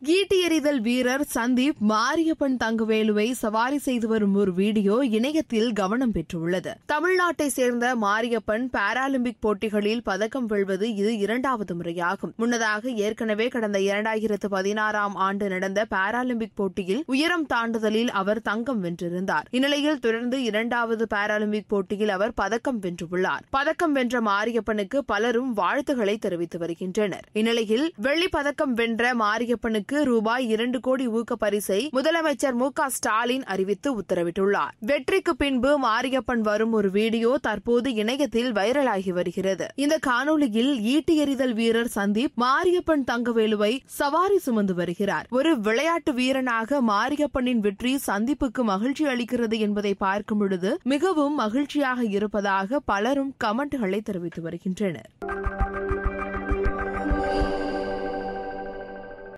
ஈட்டி எறிதல் வீரர் சந்தீப் மாரியப்பன் தங்கவேலுவை சவாரி செய்து வரும் ஒரு வீடியோ இணையத்தில் கவனம் பெற்றுள்ளது. தமிழ்நாட்டை சேர்ந்த மாரியப்பன் பாராலிம்பிக் போட்டிகளில் பதக்கம் வெல்வது இது இரண்டாவது முறையாகும். முன்னதாக ஏற்கனவே கடந்த இரண்டாயிரத்து பதினாறாம் ஆண்டு நடந்த பாராலிம்பிக் போட்டியில் உயரம் தாண்டுதலில் அவர் தங்கம் வென்றிருந்தார். இந்நிலையில் தொடர்ந்து இரண்டாவது பாராலிம்பிக் போட்டியில் அவர் பதக்கம் வென்றுள்ளார். பதக்கம் வென்ற மாரியப்பனுக்கு பலரும் வாழ்த்துக்களை தெரிவித்து வருகின்றனர். இந்நிலையில் வெள்ளி பதக்கம் வென்ற மாரியப்பனுக்கு ரூபாய் இரண்டு கோடி ஊக்க பரிசை முதலமைச்சர் மு க ஸ்டாலின் அறிவித்து உத்தரவிட்டுள்ளார். வெற்றிக்கு பின்பு மாரியப்பன் வரும் ஒரு வீடியோ தற்போது இணையத்தில் வைரலாகி வருகிறது. இந்த காணொலியில் ஈட்டி எறிதல் வீரர் சந்தீப் மாரியப்பன் தங்கவேலுவை சவாரி சுமந்து வருகிறார். ஒரு விளையாட்டு வீரனாக மாரியப்பனின் வெற்றி சந்திப்புக்கு மகிழ்ச்சி அளிக்கிறது என்பதை பார்க்கும் பொழுது மிகவும் மகிழ்ச்சியாக இருப்பதாக பலரும் கமெண்ட்களை தெரிவித்து வருகின்றனர்.